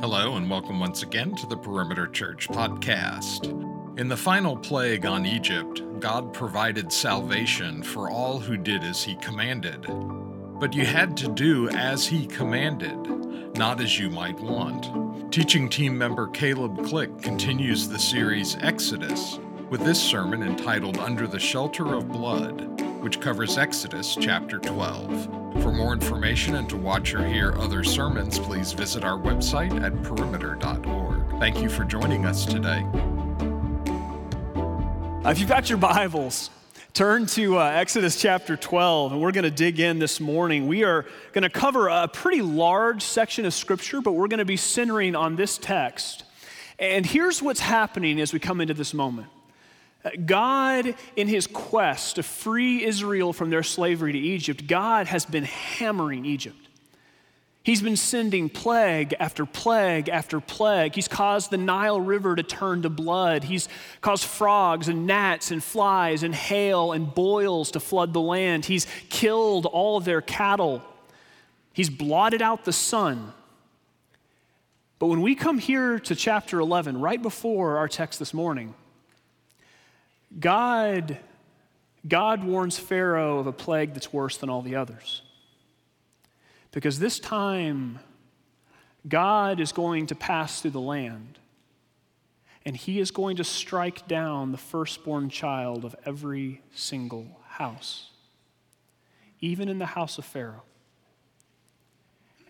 Hello, and welcome once again to the Perimeter Church podcast. In the final plague on Egypt, God provided salvation for all who did as He commanded. But you had to do as He commanded, not as you might want. Teaching team member Caleb Click continues the series Exodus with this sermon entitled Under the Shelter of Blood, which covers Exodus chapter 12. For more information and to watch or hear other sermons, please visit our website at perimeter.org. Thank you for joining us today. If you've got your Bibles, turn to uh, Exodus chapter 12, and we're going to dig in this morning. We are going to cover a pretty large section of Scripture, but we're going to be centering on this text. And here's what's happening as we come into this moment. God, in his quest to free Israel from their slavery to Egypt, God has been hammering Egypt. He's been sending plague after plague after plague. He's caused the Nile River to turn to blood. He's caused frogs and gnats and flies and hail and boils to flood the land. He's killed all their cattle. He's blotted out the sun. But when we come here to chapter 11, right before our text this morning, God, God warns Pharaoh of a plague that's worse than all the others. Because this time, God is going to pass through the land, and he is going to strike down the firstborn child of every single house, even in the house of Pharaoh.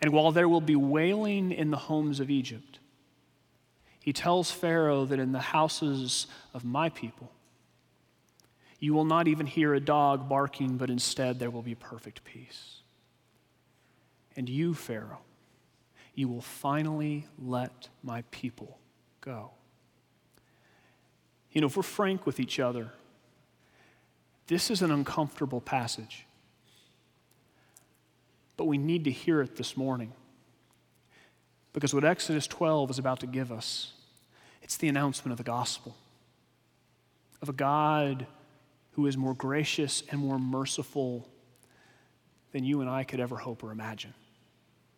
And while there will be wailing in the homes of Egypt, he tells Pharaoh that in the houses of my people, you will not even hear a dog barking, but instead there will be perfect peace. And you, Pharaoh, you will finally let my people go. You know, if we're frank with each other, this is an uncomfortable passage. But we need to hear it this morning. Because what Exodus 12 is about to give us, it's the announcement of the gospel of a God who is more gracious and more merciful than you and I could ever hope or imagine.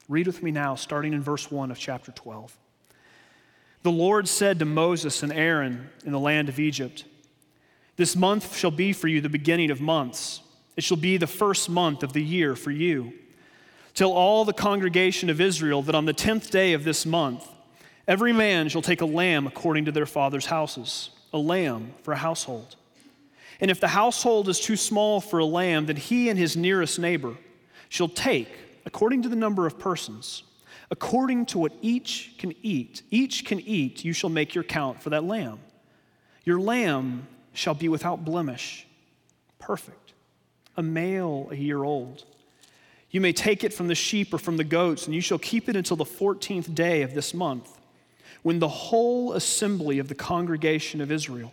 Read with me now, starting in verse 1 of chapter 12. The Lord said to Moses and Aaron in the land of Egypt, This month shall be for you the beginning of months. It shall be the first month of the year for you. Till all the congregation of Israel that on the tenth day of this month, every man shall take a lamb according to their father's houses, a lamb for a household. And if the household is too small for a lamb, then he and his nearest neighbor shall take, according to the number of persons, according to what each can eat. Each can eat, you shall make your count for that lamb. Your lamb shall be without blemish, perfect, a male a year old. You may take it from the sheep or from the goats, and you shall keep it until the 14th day of this month, when the whole assembly of the congregation of Israel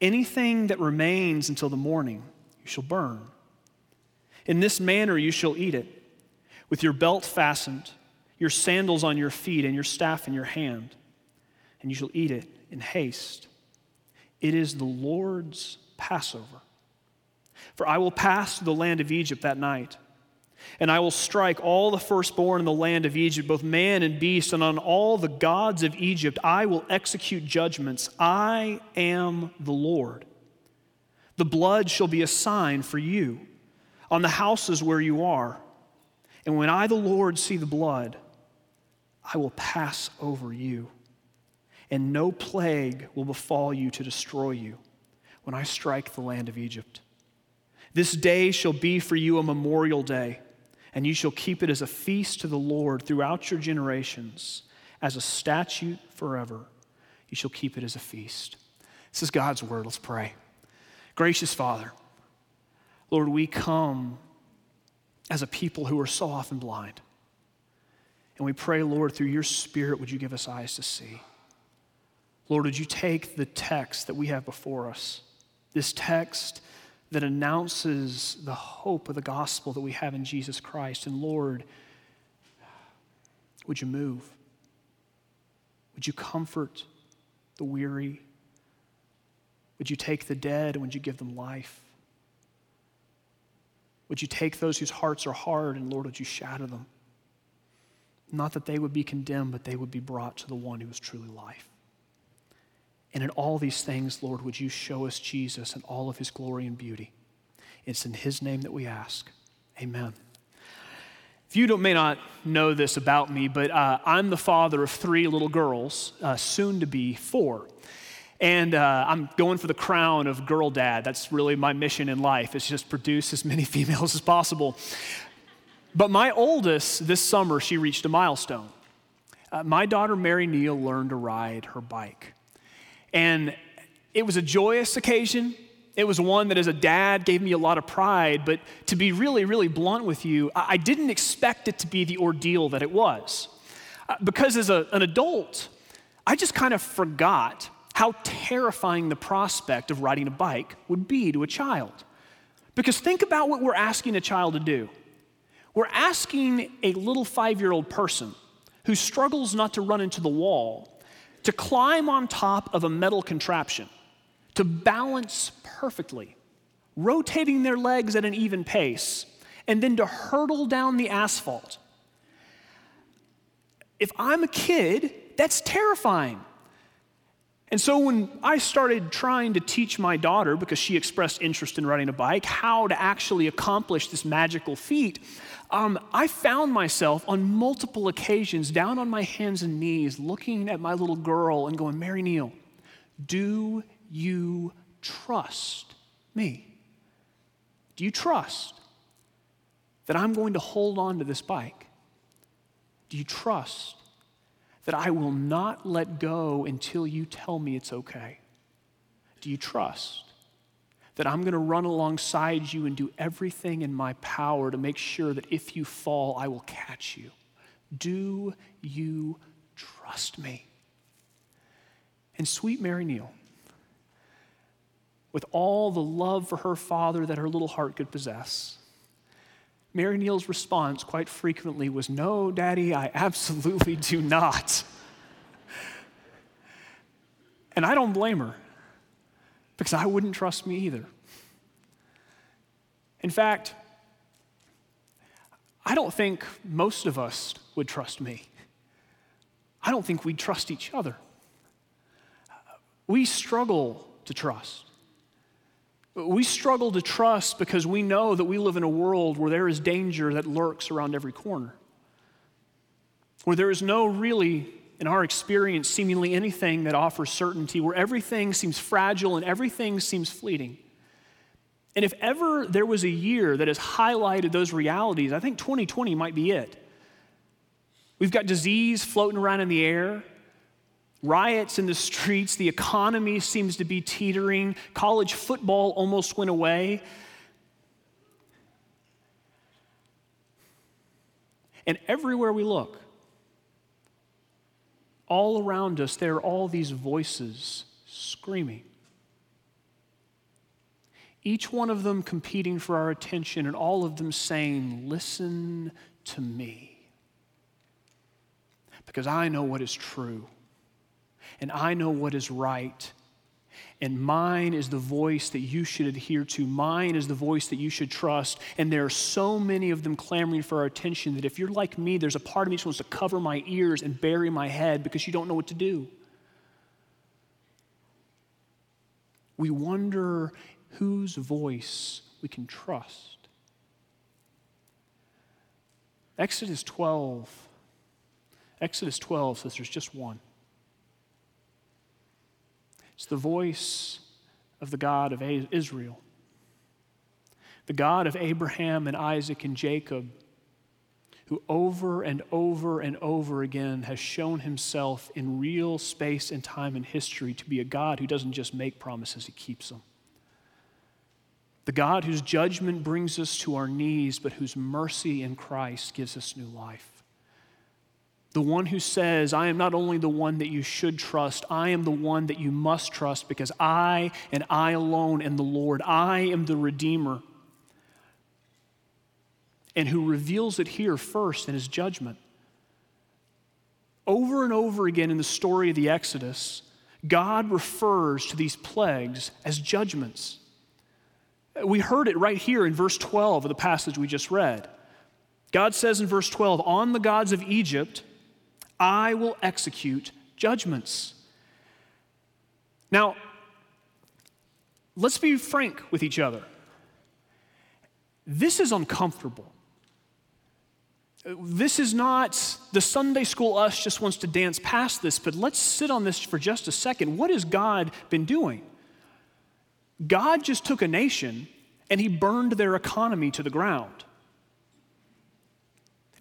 Anything that remains until the morning, you shall burn. In this manner you shall eat it, with your belt fastened, your sandals on your feet, and your staff in your hand. And you shall eat it in haste. It is the Lord's Passover. For I will pass through the land of Egypt that night and I will strike all the firstborn in the land of Egypt, both man and beast, and on all the gods of Egypt I will execute judgments. I am the Lord. The blood shall be a sign for you on the houses where you are. And when I, the Lord, see the blood, I will pass over you, and no plague will befall you to destroy you when I strike the land of Egypt. This day shall be for you a memorial day and you shall keep it as a feast to the Lord throughout your generations, as a statute forever. You shall keep it as a feast. This is God's word. Let's pray. Gracious Father, Lord, we come as a people who are so often blind. And we pray, Lord, through your Spirit, would you give us eyes to see? Lord, would you take the text that we have before us, this text that announces the hope of the gospel that we have in Jesus Christ, and Lord, would you move? Would you comfort the weary? Would you take the dead and would you give them life? Would you take those whose hearts are hard and, Lord, would you shatter them? Not that they would be condemned, but they would be brought to the one who is truly life. And in all these things, Lord, would you show us Jesus and all of his glory and beauty? It's in his name that we ask. Amen. If you may not know this about me, but uh, I'm the father of three little girls, uh, soon to be four. And uh, I'm going for the crown of girl dad. That's really my mission in life, is just produce as many females as possible. But my oldest, this summer, she reached a milestone. Uh, my daughter, Mary Neal, learned to ride her bike. And it was a joyous occasion. It was one that, as a dad, gave me a lot of pride. But to be really, really blunt with you, I didn't expect it to be the ordeal that it was. Uh, because as a, an adult, I just kind of forgot how terrifying the prospect of riding a bike would be to a child. Because think about what we're asking a child to do. We're asking a little five year old person who struggles not to run into the wall to climb on top of a metal contraption, to balance perfectly, rotating their legs at an even pace, and then to hurtle down the asphalt. If I'm a kid, that's terrifying. And so when I started trying to teach my daughter, because she expressed interest in riding a bike, how to actually accomplish this magical feat, um, I found myself on multiple occasions down on my hands and knees looking at my little girl and going, Mary Neal, do you trust me? Do you trust that I'm going to hold on to this bike? Do you trust that I will not let go until you tell me it's okay? Do you trust that I'm going to run alongside you and do everything in my power to make sure that if you fall, I will catch you? Do you trust me? And sweet Mary Neal, with all the love for her father that her little heart could possess, Mary Neal's response quite frequently was, No, Daddy, I absolutely do not. And I don't blame her because I wouldn't trust me either. In fact, I don't think most of us would trust me. I don't think we'd trust each other. We struggle to trust. We struggle to trust because we know that we live in a world where there is danger that lurks around every corner, where there is no really, in our experience, seemingly anything that offers certainty, where everything seems fragile and everything seems fleeting. And if ever there was a year that has highlighted those realities, I think 2020 might be it. We've got disease floating around in the air riots in the streets, the economy seems to be teetering, college football almost went away. And everywhere we look, all around us, there are all these voices screaming. Each one of them competing for our attention, and all of them saying, Listen to me. Because I know what is true and I know what is right. And mine is the voice that you should adhere to. Mine is the voice that you should trust. And there are so many of them clamoring for our attention that if you're like me, there's a part of me that wants to cover my ears and bury my head because you don't know what to do. We wonder whose voice we can trust. Exodus 12. Exodus 12 says there's just one. It's the voice of the God of Israel, the God of Abraham and Isaac and Jacob, who over and over and over again has shown himself in real space and time and history to be a God who doesn't just make promises, he keeps them. The God whose judgment brings us to our knees, but whose mercy in Christ gives us new life the one who says, I am not only the one that you should trust, I am the one that you must trust because I and I alone am the Lord. I am the Redeemer. And who reveals it here first in his judgment. Over and over again in the story of the Exodus, God refers to these plagues as judgments. We heard it right here in verse 12 of the passage we just read. God says in verse 12, On the gods of Egypt, I will execute judgments. Now, let's be frank with each other. This is uncomfortable. This is not the Sunday school us just wants to dance past this, but let's sit on this for just a second. What has God been doing? God just took a nation and he burned their economy to the ground.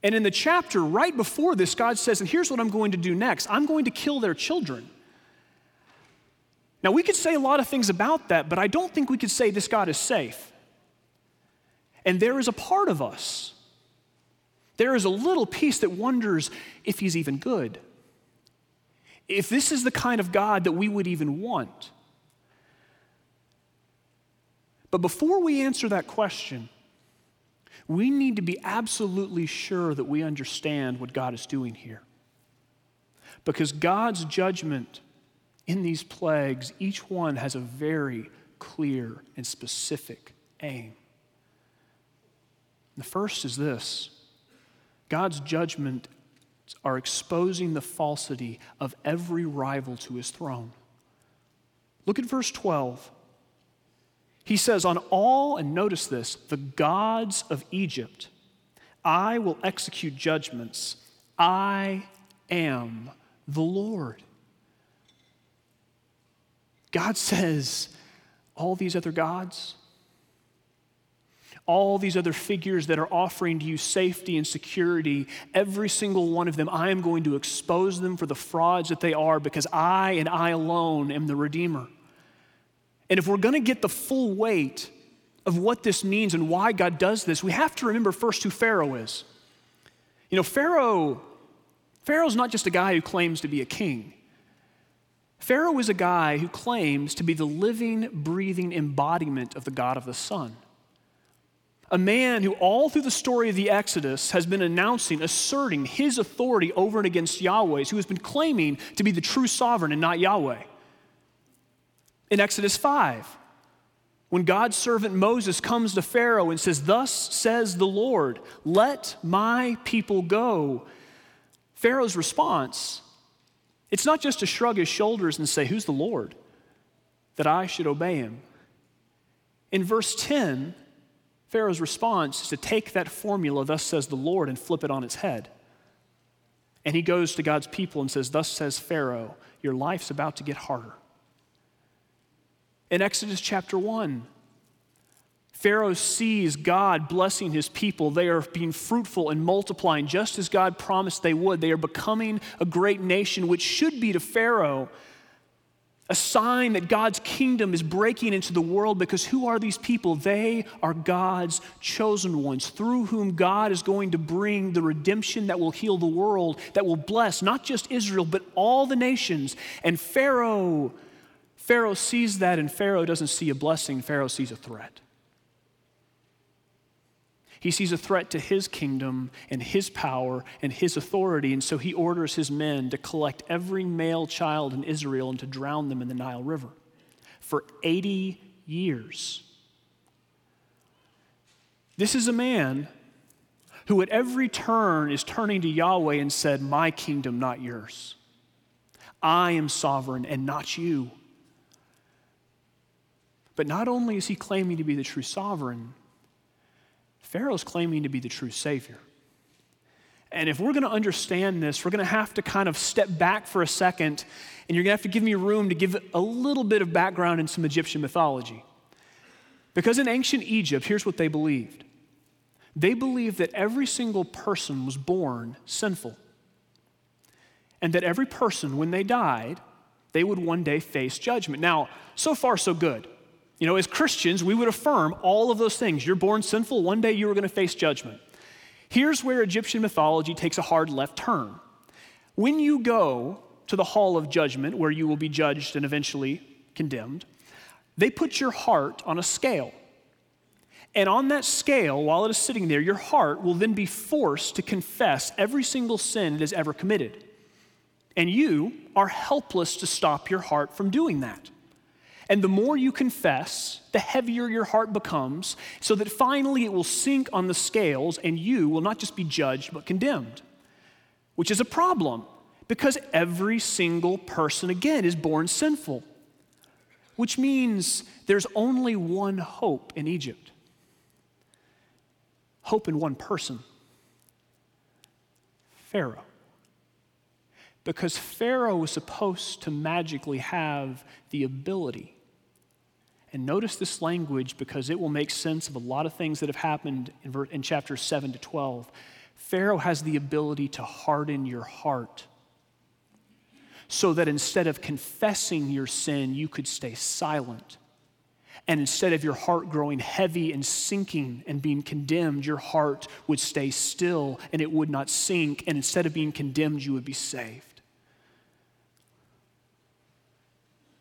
And in the chapter right before this, God says, and here's what I'm going to do next I'm going to kill their children. Now, we could say a lot of things about that, but I don't think we could say this God is safe. And there is a part of us, there is a little piece that wonders if he's even good. If this is the kind of God that we would even want. But before we answer that question, we need to be absolutely sure that we understand what God is doing here. Because God's judgment in these plagues, each one has a very clear and specific aim. The first is this God's judgment are exposing the falsity of every rival to his throne. Look at verse 12. He says, On all, and notice this, the gods of Egypt, I will execute judgments. I am the Lord. God says, All these other gods, all these other figures that are offering to you safety and security, every single one of them, I am going to expose them for the frauds that they are because I and I alone am the Redeemer. And if we're going to get the full weight of what this means and why God does this, we have to remember first who Pharaoh is. You know, Pharaoh, Pharaoh's not just a guy who claims to be a king. Pharaoh is a guy who claims to be the living, breathing embodiment of the God of the sun. A man who, all through the story of the Exodus, has been announcing, asserting his authority over and against Yahweh's, who has been claiming to be the true sovereign and not Yahweh in Exodus 5. When God's servant Moses comes to Pharaoh and says, Thus says the Lord, let my people go. Pharaoh's response, it's not just to shrug his shoulders and say, Who's the Lord? That I should obey him. In verse 10, Pharaoh's response is to take that formula, Thus says the Lord, and flip it on its head. And he goes to God's people and says, Thus says Pharaoh, your life's about to get harder. In Exodus chapter 1, Pharaoh sees God blessing his people. They are being fruitful and multiplying just as God promised they would. They are becoming a great nation, which should be to Pharaoh a sign that God's kingdom is breaking into the world because who are these people? They are God's chosen ones through whom God is going to bring the redemption that will heal the world, that will bless not just Israel, but all the nations. And Pharaoh Pharaoh sees that, and Pharaoh doesn't see a blessing, Pharaoh sees a threat. He sees a threat to his kingdom and his power and his authority, and so he orders his men to collect every male child in Israel and to drown them in the Nile River for 80 years. This is a man who at every turn is turning to Yahweh and said, My kingdom, not yours. I am sovereign and not you. But not only is he claiming to be the true sovereign, Pharaoh's claiming to be the true Savior. And if we're going to understand this, we're going to have to kind of step back for a second, and you're going to have to give me room to give a little bit of background in some Egyptian mythology. Because in ancient Egypt, here's what they believed they believed that every single person was born sinful, and that every person, when they died, they would one day face judgment. Now, so far, so good. You know, as Christians, we would affirm all of those things. You're born sinful, one day you are going to face judgment. Here's where Egyptian mythology takes a hard left turn. When you go to the hall of judgment, where you will be judged and eventually condemned, they put your heart on a scale. And on that scale, while it is sitting there, your heart will then be forced to confess every single sin it has ever committed. And you are helpless to stop your heart from doing that. And the more you confess, the heavier your heart becomes, so that finally it will sink on the scales and you will not just be judged but condemned, which is a problem because every single person, again, is born sinful, which means there's only one hope in Egypt. Hope in one person. Pharaoh. Because Pharaoh was supposed to magically have the ability and notice this language because it will make sense of a lot of things that have happened in, in chapters 7 to 12. Pharaoh has the ability to harden your heart so that instead of confessing your sin, you could stay silent. And instead of your heart growing heavy and sinking and being condemned, your heart would stay still and it would not sink. And instead of being condemned, you would be saved.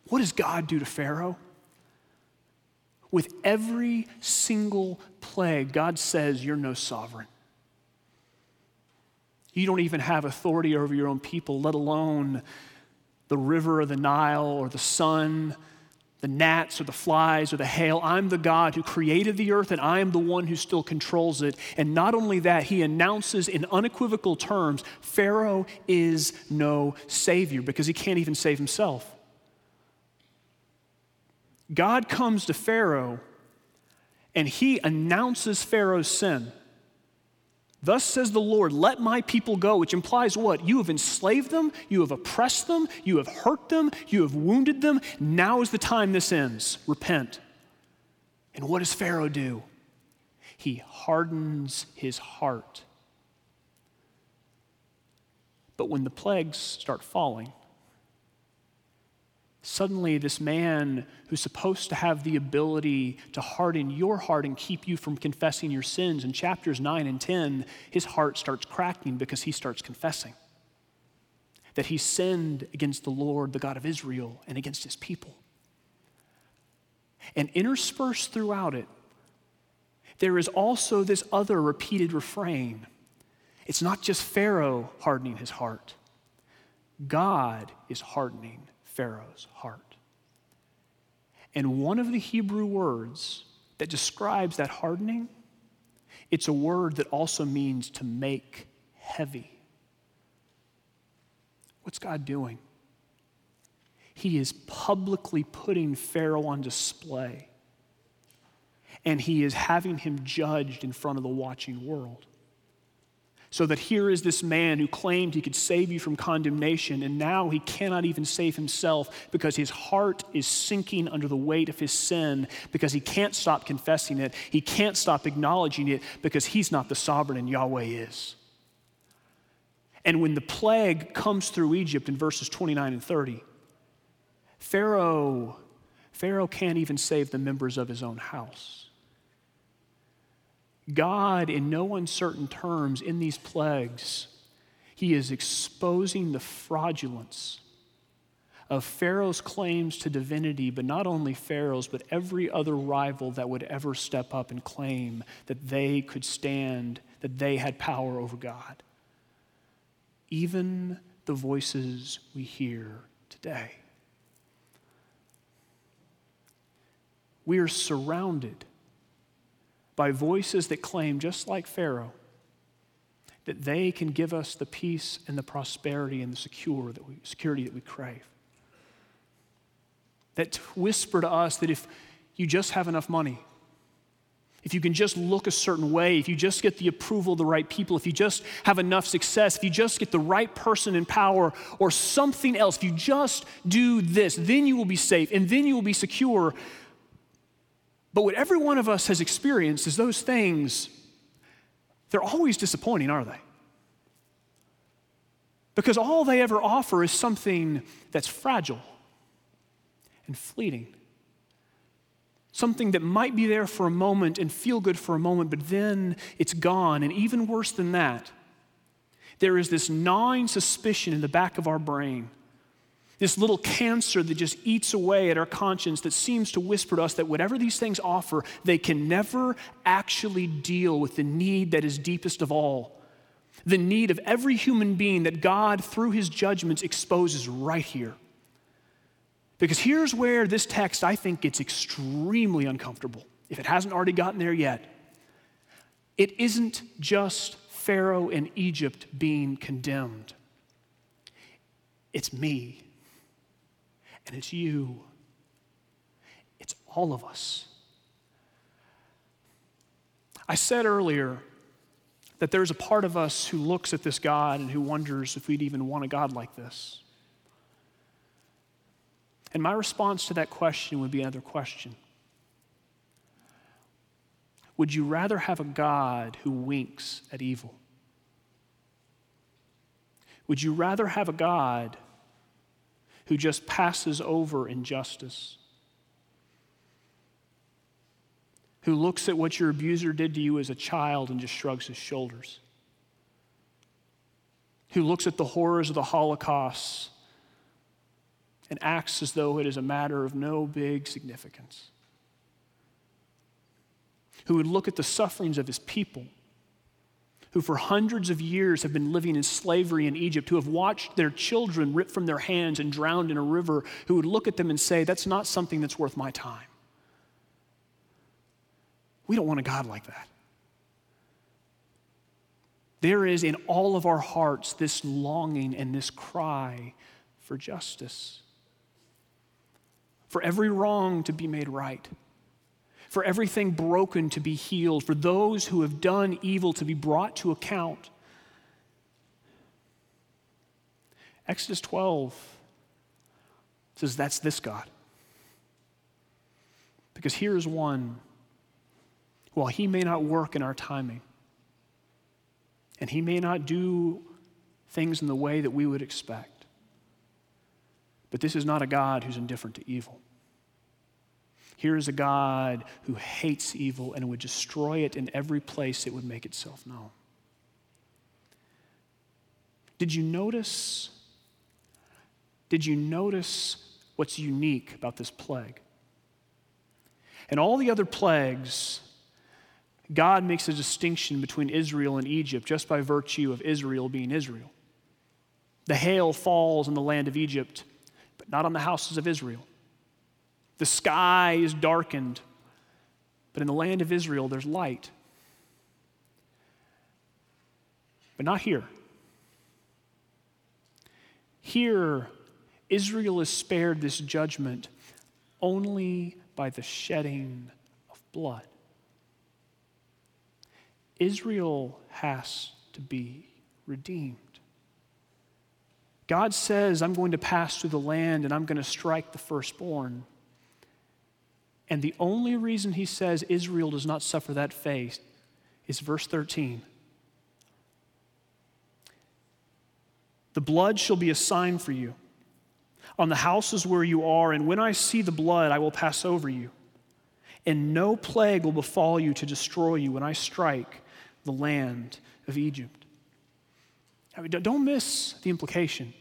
What does God do to Pharaoh? With every single plague, God says, You're no sovereign. You don't even have authority over your own people, let alone the river or the Nile or the sun, the gnats or the flies or the hail. I'm the God who created the earth and I am the one who still controls it. And not only that, he announces in unequivocal terms Pharaoh is no savior because he can't even save himself. God comes to Pharaoh and he announces Pharaoh's sin. Thus says the Lord, let my people go, which implies what? You have enslaved them, you have oppressed them, you have hurt them, you have wounded them. Now is the time this ends. Repent. And what does Pharaoh do? He hardens his heart. But when the plagues start falling, Suddenly, this man who's supposed to have the ability to harden your heart and keep you from confessing your sins, in chapters 9 and 10, his heart starts cracking because he starts confessing that he sinned against the Lord, the God of Israel, and against his people. And interspersed throughout it, there is also this other repeated refrain. It's not just Pharaoh hardening his heart, God is hardening Pharaoh's heart. And one of the Hebrew words that describes that hardening, it's a word that also means to make heavy. What's God doing? He is publicly putting Pharaoh on display, and he is having him judged in front of the watching world. So that here is this man who claimed he could save you from condemnation, and now he cannot even save himself because his heart is sinking under the weight of his sin because he can't stop confessing it. He can't stop acknowledging it because he's not the sovereign and Yahweh is. And when the plague comes through Egypt in verses 29 and 30, Pharaoh, Pharaoh can't even save the members of his own house. God, in no uncertain terms, in these plagues, he is exposing the fraudulence of Pharaoh's claims to divinity, but not only Pharaoh's, but every other rival that would ever step up and claim that they could stand, that they had power over God. Even the voices we hear today. We are surrounded by voices that claim, just like Pharaoh, that they can give us the peace and the prosperity and the secure that we, security that we crave. That whisper to us that if you just have enough money, if you can just look a certain way, if you just get the approval of the right people, if you just have enough success, if you just get the right person in power or something else, if you just do this, then you will be safe and then you will be secure. But what every one of us has experienced is those things, they're always disappointing, are they? Because all they ever offer is something that's fragile and fleeting. Something that might be there for a moment and feel good for a moment, but then it's gone. And even worse than that, there is this gnawing suspicion in the back of our brain, this little cancer that just eats away at our conscience that seems to whisper to us that whatever these things offer, they can never actually deal with the need that is deepest of all the need of every human being that God, through his judgments, exposes right here. Because here's where this text, I think, gets extremely uncomfortable, if it hasn't already gotten there yet. It isn't just Pharaoh and Egypt being condemned, it's me, and it's you, it's all of us. I said earlier that there's a part of us who looks at this God and who wonders if we'd even want a God like this. And my response to that question would be another question Would you rather have a God who winks at evil? Would you rather have a God who just passes over injustice? Who looks at what your abuser did to you as a child and just shrugs his shoulders? Who looks at the horrors of the Holocaust and acts as though it is a matter of no big significance, who would look at the sufferings of his people, who for hundreds of years have been living in slavery in Egypt, who have watched their children ripped from their hands and drowned in a river, who would look at them and say, That's not something that's worth my time. We don't want a God like that. There is in all of our hearts this longing and this cry for justice for every wrong to be made right, for everything broken to be healed, for those who have done evil to be brought to account. Exodus 12 says that's this God. Because here is one, while he may not work in our timing, and he may not do things in the way that we would expect, but this is not a God who's indifferent to evil. Here is a God who hates evil and would destroy it in every place it would make itself known. Did you notice? Did you notice what's unique about this plague? And all the other plagues, God makes a distinction between Israel and Egypt just by virtue of Israel being Israel. The hail falls in the land of Egypt, but not on the houses of Israel. The sky is darkened, but in the land of Israel, there's light. But not here. Here, Israel is spared this judgment only by the shedding of blood. Israel has to be redeemed. God says, I'm going to pass through the land and I'm going to strike the firstborn. And the only reason he says Israel does not suffer that fate is verse 13. The blood shall be a sign for you on the houses where you are, and when I see the blood, I will pass over you. And no plague will befall you to destroy you when I strike the land of Egypt. I mean, don't miss the implication.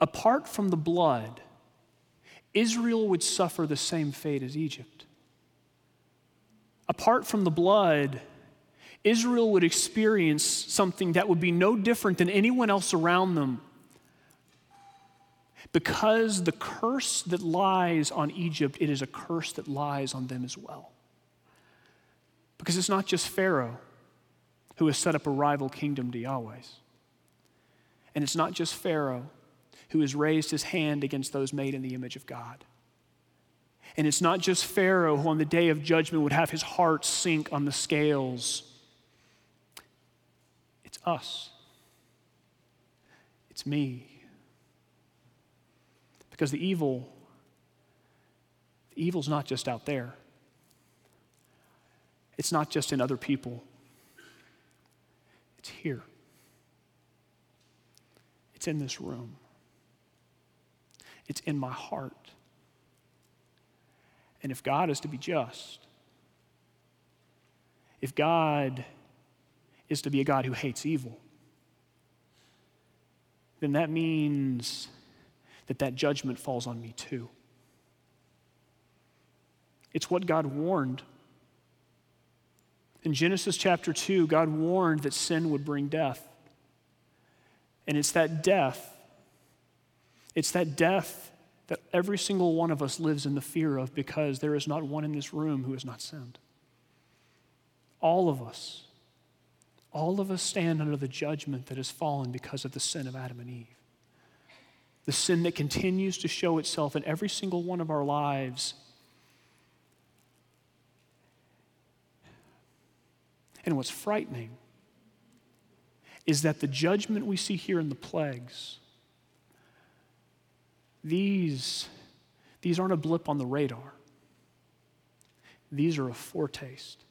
Apart from the blood, Israel would suffer the same fate as Egypt. Apart from the blood, Israel would experience something that would be no different than anyone else around them. Because the curse that lies on Egypt, it is a curse that lies on them as well. Because it's not just Pharaoh who has set up a rival kingdom to Yahweh's. And it's not just Pharaoh who has raised his hand against those made in the image of God. And it's not just Pharaoh who on the day of judgment would have his heart sink on the scales. It's us. It's me. Because the evil, the evil's not just out there. It's not just in other people. It's here. It's in this room. It's in my heart. And if God is to be just, if God is to be a God who hates evil, then that means that that judgment falls on me too. It's what God warned. In Genesis chapter 2, God warned that sin would bring death. And it's that death, it's that death that every single one of us lives in the fear of because there is not one in this room who has not sinned. All of us, all of us stand under the judgment that has fallen because of the sin of Adam and Eve. The sin that continues to show itself in every single one of our lives And what's frightening is that the judgment we see here in the plagues, these, these aren't a blip on the radar. These are a foretaste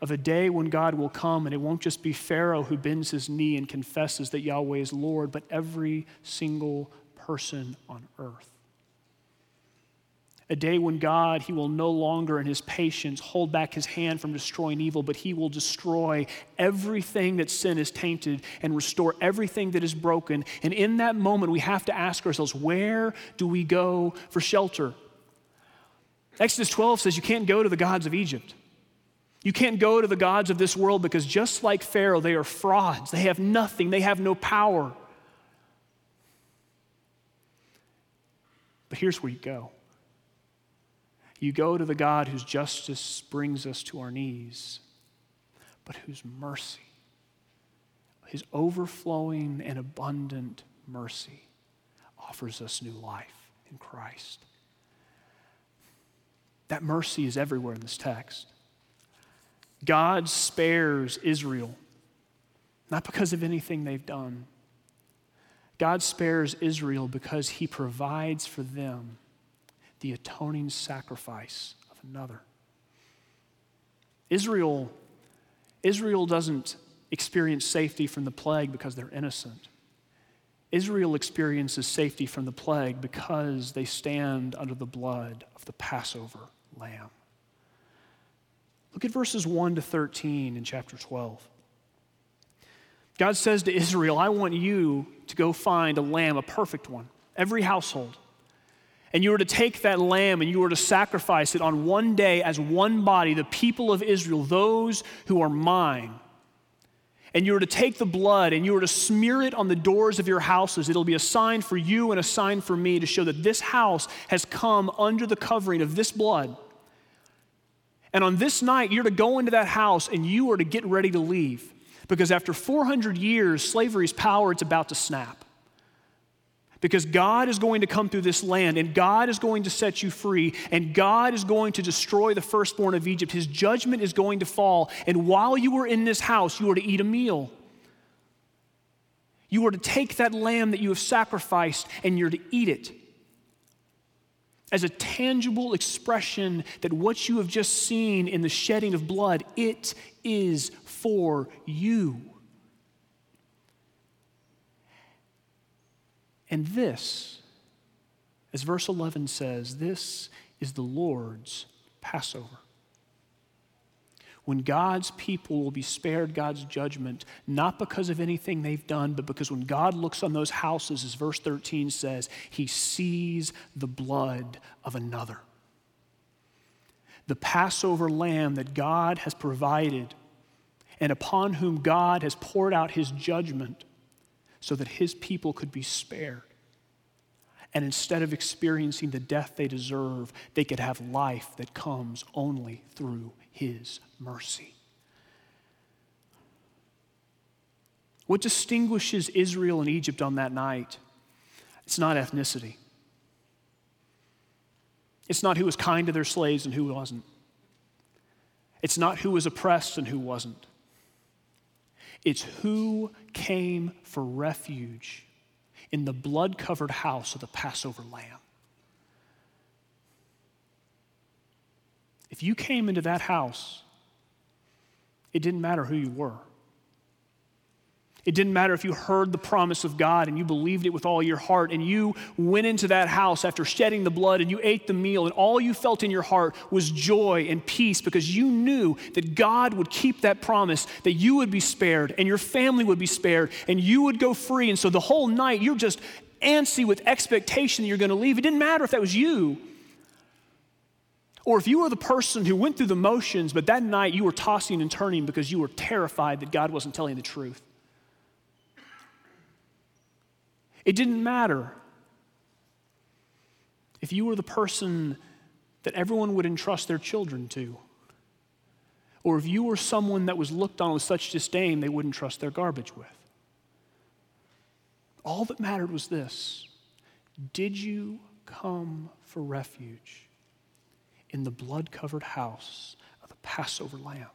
of a day when God will come, and it won't just be Pharaoh who bends his knee and confesses that Yahweh is Lord, but every single person on earth a day when God, He will no longer in His patience hold back His hand from destroying evil, but He will destroy everything that sin has tainted and restore everything that is broken. And in that moment, we have to ask ourselves, where do we go for shelter? Exodus 12 says you can't go to the gods of Egypt. You can't go to the gods of this world because just like Pharaoh, they are frauds. They have nothing, they have no power. But here's where you go you go to the God whose justice brings us to our knees, but whose mercy, his overflowing and abundant mercy, offers us new life in Christ. That mercy is everywhere in this text. God spares Israel, not because of anything they've done. God spares Israel because he provides for them the atoning sacrifice of another. Israel, Israel doesn't experience safety from the plague because they're innocent. Israel experiences safety from the plague because they stand under the blood of the Passover lamb. Look at verses 1 to 13 in chapter 12. God says to Israel, I want you to go find a lamb, a perfect one, every household and you were to take that lamb and you were to sacrifice it on one day as one body, the people of Israel, those who are mine. And you were to take the blood and you were to smear it on the doors of your houses. It'll be a sign for you and a sign for me to show that this house has come under the covering of this blood. And on this night, you're to go into that house and you are to get ready to leave. Because after 400 years, slavery's power, it's about to snap. Because God is going to come through this land and God is going to set you free and God is going to destroy the firstborn of Egypt. His judgment is going to fall. And while you were in this house, you were to eat a meal. You are to take that lamb that you have sacrificed and you're to eat it as a tangible expression that what you have just seen in the shedding of blood, it is for you. And this, as verse 11 says, this is the Lord's Passover. When God's people will be spared God's judgment, not because of anything they've done, but because when God looks on those houses, as verse 13 says, he sees the blood of another. The Passover lamb that God has provided and upon whom God has poured out his judgment so that his people could be spared. And instead of experiencing the death they deserve, they could have life that comes only through his mercy. What distinguishes Israel and Egypt on that night? It's not ethnicity. It's not who was kind to their slaves and who wasn't. It's not who was oppressed and who wasn't. It's who came for refuge in the blood covered house of the Passover lamb. If you came into that house, it didn't matter who you were. It didn't matter if you heard the promise of God and you believed it with all your heart and you went into that house after shedding the blood and you ate the meal and all you felt in your heart was joy and peace because you knew that God would keep that promise, that you would be spared and your family would be spared and you would go free. And so the whole night you're just antsy with expectation that you're going to leave. It didn't matter if that was you or if you were the person who went through the motions, but that night you were tossing and turning because you were terrified that God wasn't telling the truth. It didn't matter if you were the person that everyone would entrust their children to, or if you were someone that was looked on with such disdain they wouldn't trust their garbage with. All that mattered was this Did you come for refuge in the blood covered house of the Passover lamb?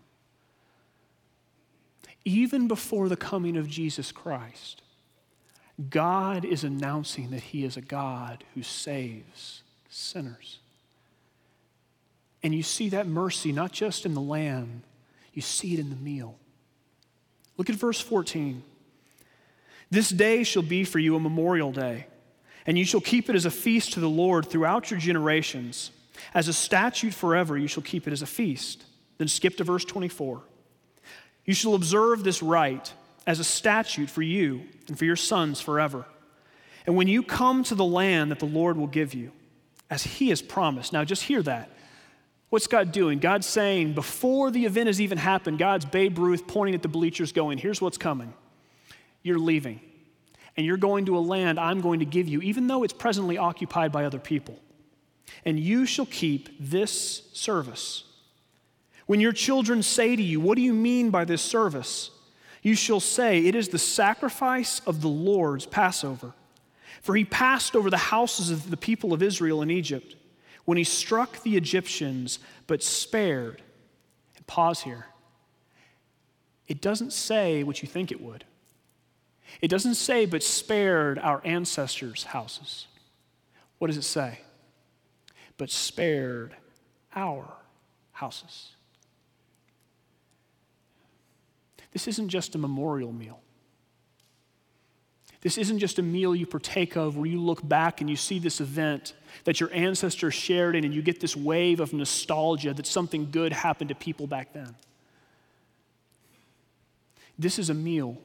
Even before the coming of Jesus Christ, God is announcing that He is a God who saves sinners. And you see that mercy not just in the lamb, you see it in the meal. Look at verse 14. This day shall be for you a memorial day, and you shall keep it as a feast to the Lord throughout your generations. As a statute forever, you shall keep it as a feast. Then skip to verse 24. You shall observe this rite as a statute for you and for your sons forever. And when you come to the land that the Lord will give you, as He has promised, now just hear that. What's God doing? God's saying, before the event has even happened, God's Babe Ruth pointing at the bleachers, going, Here's what's coming. You're leaving, and you're going to a land I'm going to give you, even though it's presently occupied by other people. And you shall keep this service. When your children say to you, What do you mean by this service? You shall say, It is the sacrifice of the Lord's Passover. For he passed over the houses of the people of Israel in Egypt when he struck the Egyptians, but spared. And pause here. It doesn't say what you think it would. It doesn't say, but spared our ancestors' houses. What does it say? But spared our houses. This isn't just a memorial meal. This isn't just a meal you partake of where you look back and you see this event that your ancestors shared in and you get this wave of nostalgia that something good happened to people back then. This is a meal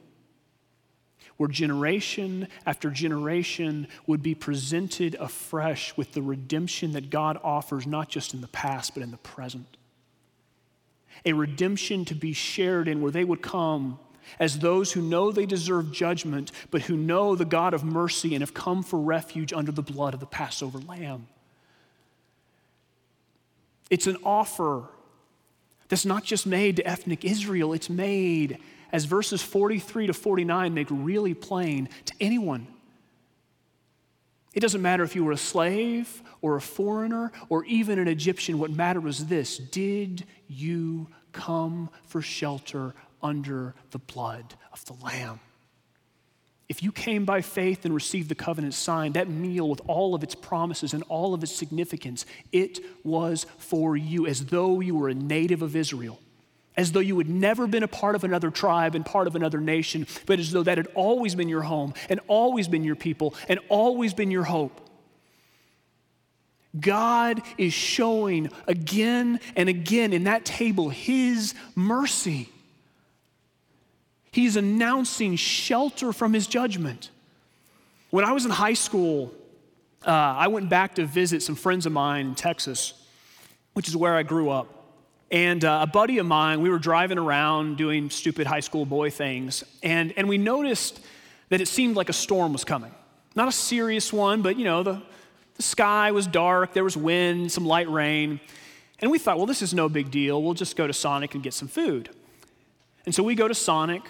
where generation after generation would be presented afresh with the redemption that God offers, not just in the past, but in the present a redemption to be shared in where they would come as those who know they deserve judgment, but who know the God of mercy and have come for refuge under the blood of the Passover lamb. It's an offer that's not just made to ethnic Israel, it's made, as verses 43 to 49 make really plain, to anyone. It doesn't matter if you were a slave or a foreigner or even an Egyptian. What mattered was this Did you come for shelter under the blood of the Lamb. If you came by faith and received the covenant sign, that meal with all of its promises and all of its significance, it was for you as though you were a native of Israel, as though you had never been a part of another tribe and part of another nation, but as though that had always been your home and always been your people and always been your hope. God is showing again and again in that table His mercy. He's announcing shelter from His judgment. When I was in high school, uh, I went back to visit some friends of mine in Texas, which is where I grew up. And uh, a buddy of mine, we were driving around doing stupid high school boy things, and, and we noticed that it seemed like a storm was coming. Not a serious one, but you know, the, the sky was dark, there was wind, some light rain. And we thought, well, this is no big deal. We'll just go to Sonic and get some food. And so we go to Sonic.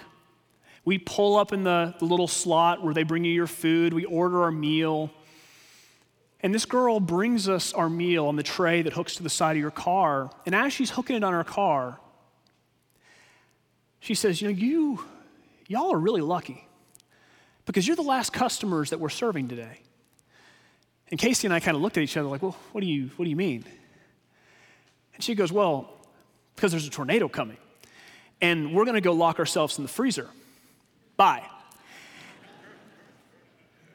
We pull up in the, the little slot where they bring you your food. We order our meal. And this girl brings us our meal on the tray that hooks to the side of your car. And as she's hooking it on our car, she says, You know, you, y'all are really lucky because you're the last customers that we're serving today. And Casey and I kind of looked at each other like, well, what do you, what do you mean? And she goes, well, because there's a tornado coming. And we're going to go lock ourselves in the freezer. Bye.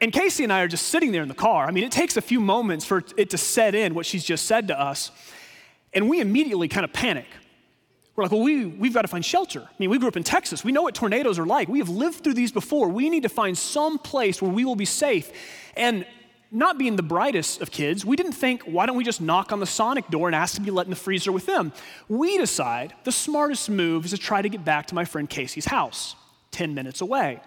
And Casey and I are just sitting there in the car. I mean, it takes a few moments for it to set in what she's just said to us. And we immediately kind of panic. We're like, well, we, we've got to find shelter. I mean, we grew up in Texas. We know what tornadoes are like. We have lived through these before. We need to find some place where we will be safe. And not being the brightest of kids, we didn't think, why don't we just knock on the Sonic door and ask to be let in the freezer with them? We decide the smartest move is to try to get back to my friend Casey's house, 10 minutes away.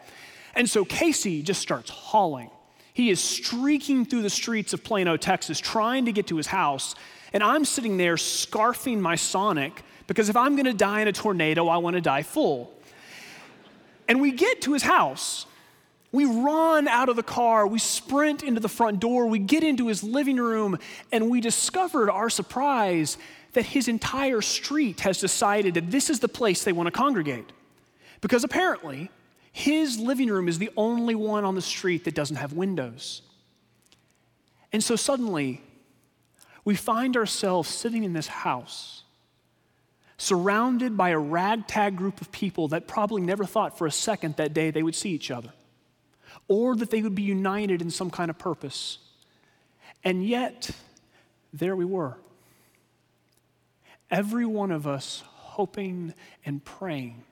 And so Casey just starts hauling. He is streaking through the streets of Plano, Texas, trying to get to his house. And I'm sitting there scarfing my Sonic because if I'm going to die in a tornado, I want to die full. And we get to his house. We run out of the car, we sprint into the front door, we get into his living room, and we discovered our surprise that his entire street has decided that this is the place they want to congregate. Because apparently, his living room is the only one on the street that doesn't have windows. And so suddenly, we find ourselves sitting in this house surrounded by a ragtag group of people that probably never thought for a second that day they would see each other or that they would be united in some kind of purpose. And yet, there we were. Every one of us hoping and praying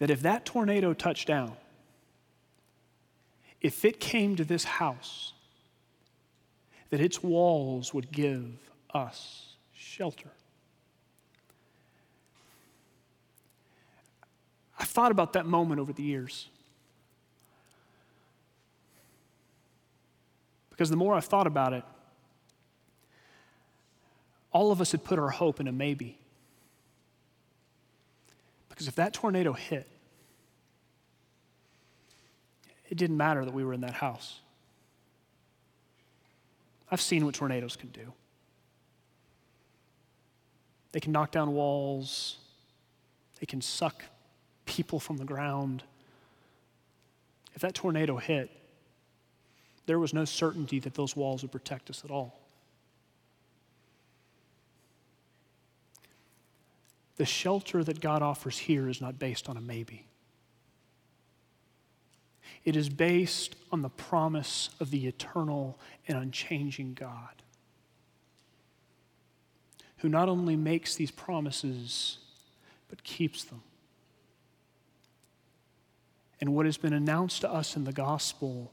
that if that tornado touched down, if it came to this house, that its walls would give us shelter. I've thought about that moment over the years. Because the more I've thought about it, all of us had put our hope in a maybe. Because if that tornado hit, it didn't matter that we were in that house. I've seen what tornadoes can do. They can knock down walls, they can suck people from the ground. If that tornado hit, there was no certainty that those walls would protect us at all. The shelter that God offers here is not based on a maybe. It is based on the promise of the eternal and unchanging God, who not only makes these promises, but keeps them. And what has been announced to us in the gospel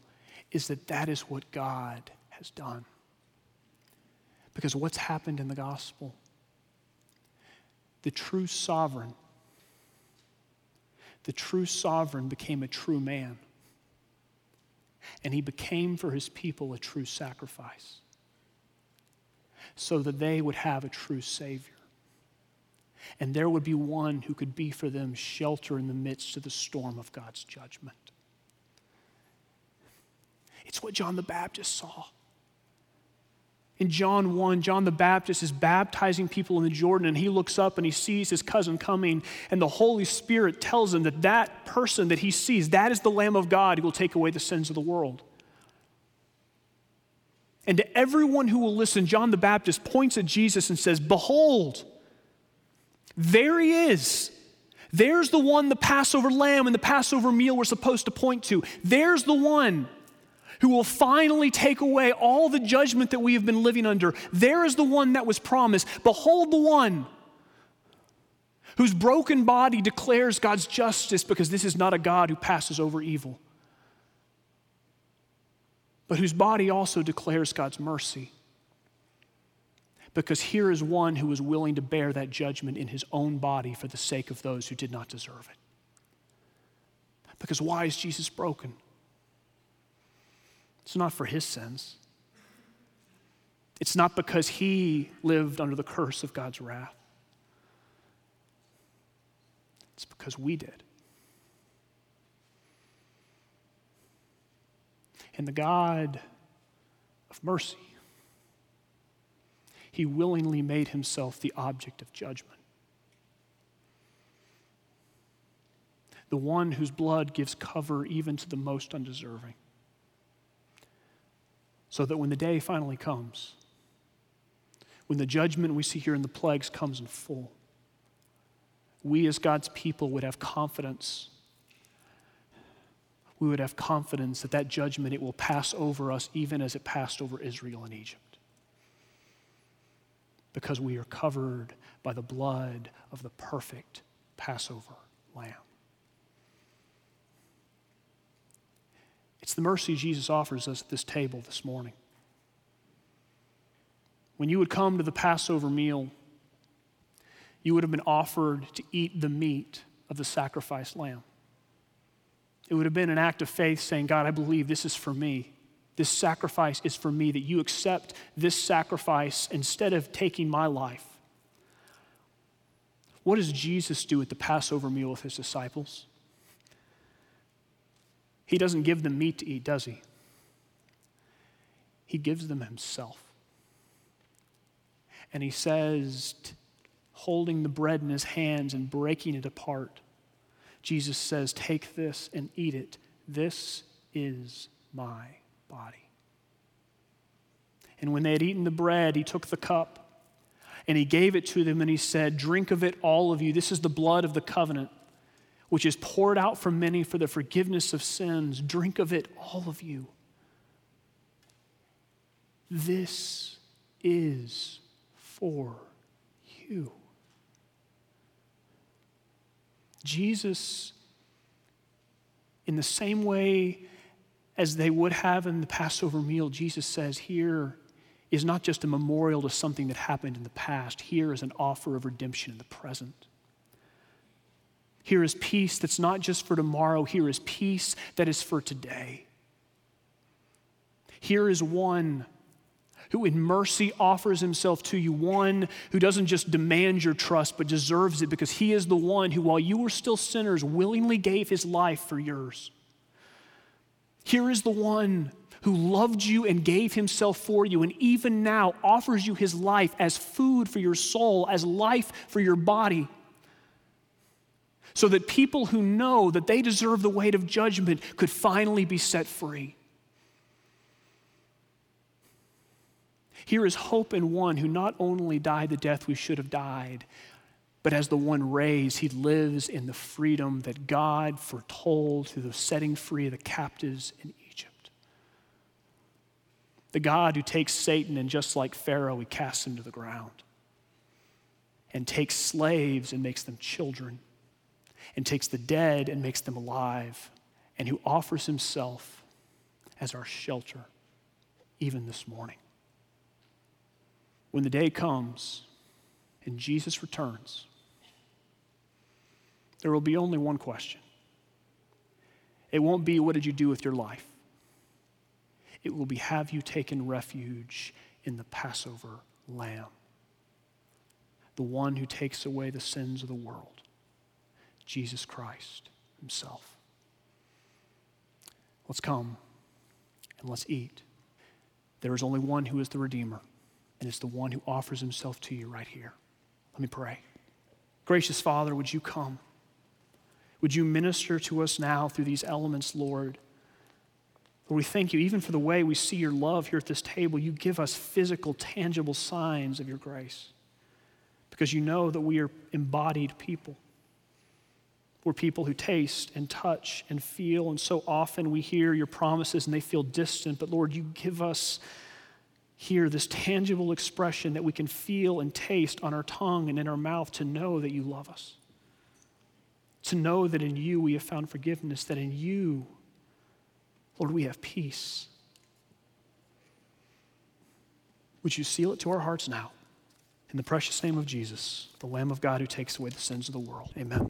is that that is what God has done. Because what's happened in the gospel? The true sovereign, the true sovereign became a true man. And he became for his people a true sacrifice so that they would have a true Savior. And there would be one who could be for them shelter in the midst of the storm of God's judgment. It's what John the Baptist saw. In John 1, John the Baptist is baptizing people in the Jordan, and he looks up and he sees his cousin coming, and the Holy Spirit tells him that that person that he sees, that is the Lamb of God who will take away the sins of the world. And to everyone who will listen, John the Baptist points at Jesus and says, Behold, there he is. There's the one the Passover lamb and the Passover meal were supposed to point to. There's the one who will finally take away all the judgment that we have been living under. There is the one that was promised. Behold, the one whose broken body declares God's justice because this is not a God who passes over evil, but whose body also declares God's mercy. Because here is one who was willing to bear that judgment in his own body for the sake of those who did not deserve it. Because why is Jesus broken? It's not for his sins. It's not because he lived under the curse of God's wrath. It's because we did. And the God of mercy, he willingly made himself the object of judgment. The one whose blood gives cover even to the most undeserving so that when the day finally comes, when the judgment we see here in the plagues comes in full, we as God's people would have confidence we would have confidence that that judgment it will pass over us even as it passed over Israel and Egypt. Because we are covered by the blood of the perfect Passover lamb. It's the mercy Jesus offers us at this table this morning. When you would come to the Passover meal, you would have been offered to eat the meat of the sacrificed lamb. It would have been an act of faith saying, God, I believe this is for me. This sacrifice is for me, that you accept this sacrifice instead of taking my life. What does Jesus do at the Passover meal with his disciples? He doesn't give them meat to eat, does he? He gives them himself. And he says, holding the bread in his hands and breaking it apart, Jesus says, Take this and eat it. This is my body. And when they had eaten the bread, he took the cup and he gave it to them and he said, Drink of it, all of you. This is the blood of the covenant, which is poured out for many for the forgiveness of sins. Drink of it, all of you. This is for you. Jesus, in the same way as they would have in the Passover meal, Jesus says, here is not just a memorial to something that happened in the past, here is an offer of redemption in the present. Here is peace that's not just for tomorrow, here is peace that is for today. Here is one who in mercy offers himself to you, one who doesn't just demand your trust, but deserves it because he is the one who, while you were still sinners, willingly gave his life for yours. Here is the one who loved you and gave himself for you, and even now offers you his life as food for your soul, as life for your body. So that people who know that they deserve the weight of judgment could finally be set free. Here is hope in one who not only died the death we should have died, but as the one raised, he lives in the freedom that God foretold through the setting free of the captives in Egypt. The God who takes Satan and just like Pharaoh, he casts him to the ground and takes slaves and makes them children and takes the dead and makes them alive and who offers himself as our shelter even this morning when the day comes and Jesus returns, there will be only one question. It won't be, What did you do with your life? It will be, Have you taken refuge in the Passover lamb, the one who takes away the sins of the world, Jesus Christ Himself? Let's come and let's eat. There is only one who is the Redeemer and it's the one who offers himself to you right here. Let me pray. Gracious Father, would you come? Would you minister to us now through these elements, Lord? Lord, we thank you even for the way we see your love here at this table. You give us physical, tangible signs of your grace because you know that we are embodied people. We're people who taste and touch and feel, and so often we hear your promises and they feel distant, but Lord, you give us here this tangible expression that we can feel and taste on our tongue and in our mouth to know that you love us. To know that in you we have found forgiveness, that in you, Lord, we have peace. Would you seal it to our hearts now? In the precious name of Jesus, the Lamb of God who takes away the sins of the world. Amen.